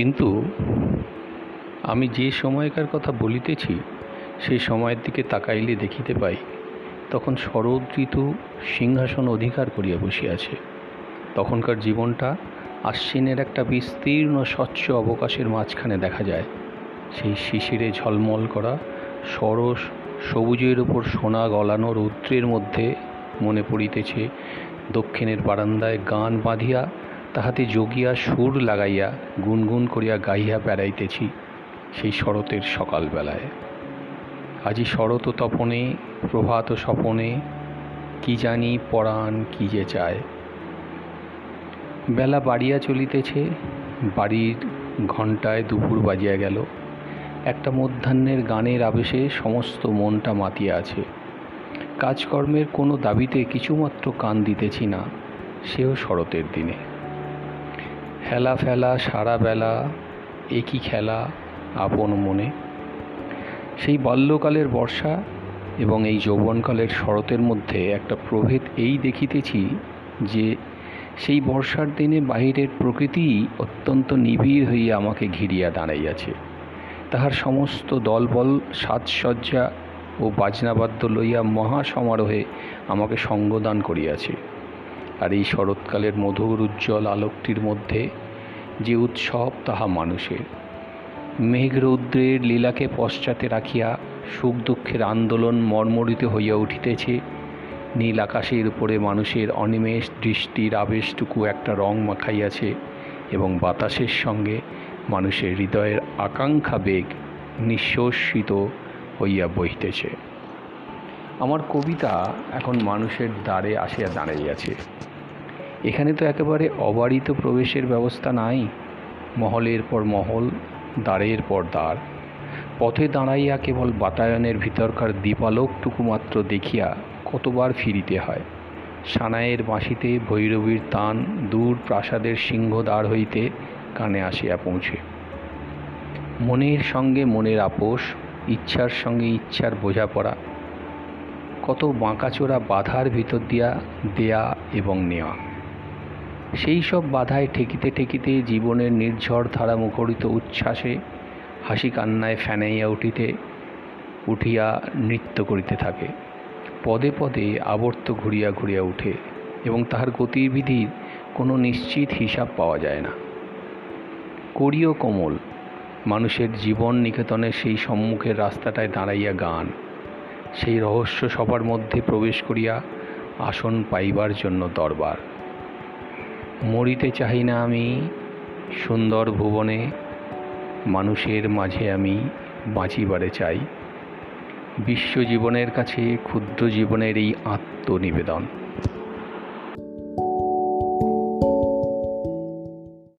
কিন্তু আমি যে সময়কার কথা বলিতেছি সেই সময়ের দিকে তাকাইলে দেখিতে পাই, তখন শরৎ ঋতু সিংহাসন অধিকার করিয়া বসিয়াছে। তখনকার জীবনটা আশ্বিনের একটা বিস্তীর্ণ স্বচ্ছ অবকাশের মাঝখানে দেখা যায়। সেই শিশিরে ঝলমল করা সরস সবুজের ওপর সোনা গলানো রৌদ্রের মধ্যে মনে পড়িতেছে, দক্ষিণের বারান্দায় গান বাঁধিয়া তাহাতে যোগিয়া সুর লাগাইয়া গুনগুন করিয়া গাইয়া বেড়াইতেছি সেই শরতের সকালবেলায়। আজি শরৎ তপনে, প্রভাত স্বপনে, কি জানি পরাণ কি যে চায়। বেলা বাড়িয়া চলিতেছে, বাড়ির ঘণ্টায় দুপুর বাজিয়া গেল। একটা মধ্যাহ্নের গানের আবেশে সমস্ত মনটা মাতিয়া আছে। কাজকর্মের কোনো দাবিতে কিছুমাত্র কান দিতেছি না, সেও শরতের দিনে। হেলা ফেলা, সারা বেলা একই খেলা আপন মনে? সেই বাল্যকালের বর্ষা এবং এই যৌবনকালের শরতের মধ্যে একটা প্রভেদ এই দেখিতেছি যে সেই বর্ষার দিনে বাহিরের প্রকৃতি অত্যন্ত নিবিড় হইয়া আমাকে ঘিরিয়া দাঁড়াইয়াছে। তাহার সমস্ত দলবল, সাজসজ্জা ও বাজনাবাদ্য লইয়া মহা সমারোহে আমাকে সঙ্গদান করিয়াছে। আর এই শরৎকালের মধুর উজ্জ্বল আলোকটির মধ্যে যে উৎসব, তাহা মানুষের। মেঘরৌদ্রের লীলাকে পশ্চাতে রাখিয়া সুখ দুঃখের আন্দোলন মর্মরিত হইয়া উঠিতেছে, নীল আকাশের উপরে মানুষের অনিমেষ দৃষ্টির আবেশটুকু একটা রং মাখাইয়াছে এবং বাতাসের সঙ্গে মানুষের হৃদয়ের আকাঙ্ক্ষা বেগ নিঃশ্বসিত হইয়া বহিতেছে। আমার কবিতা এখন মানুষের দ্বারে আসিয়া দাঁড়াইয়াছে। এখানে তো একেবারে অবারিত প্রবেশের ব্যবস্থা নাই। মহলের পর মহল, দ্বারের পর দ্বার। পথে দাঁড়াইয়া কেবল বাতায়নের ভিতরকার দীপালোকটুকু মাত্র দেখিয়া কতবার ফিরিতে হয়। সানাইয়ের বাঁশিতে ভৈরবীর তান দূর প্রাসাদের সিংহ সিংহদ্বার হইতে কানে আসিয়া পৌঁছে। মনের সঙ্গে মনের আপোষ, ইচ্ছার সঙ্গে ইচ্ছার বোঝাপড়া। কত বাঁকাচোরা বাধার ভিতর দিয়া দেয়া এবং নেওয়া। সেই সব বাধায় ঠেকিতে ঠেকিতে জীবনের নির্ঝর ধারা মুখরিত উচ্ছ্বাসে, হাসি কান্নায় ফ্যানাইয়া উঠিতে, উঠিয়া নৃত্য করিতে থাকে। পদে পদে আবর্ত ঘুরিয়া ঘুরিয়া উঠে এবং তাহার গতিবিধির কোনো নিশ্চিত হিসাব পাওয়া যায় না। করিও কোমল, মানুষের জীবন নিকেতনের সেই সম্মুখের রাস্তাটায় দাঁড়াইয়া গান, সেই রহস্য সবার মধ্যে প্রবেশ করিয়া আসন পাইবার জন্য দরবার। মরিতে চাহি না আমি, সুন্দর ভুবনে মানুষের মাঝে আমি বাঁচিবারে চাই। বিশ্ব জীবনের কাছে ক্ষুদ্র জীবনের এই আত্মনিবেদন।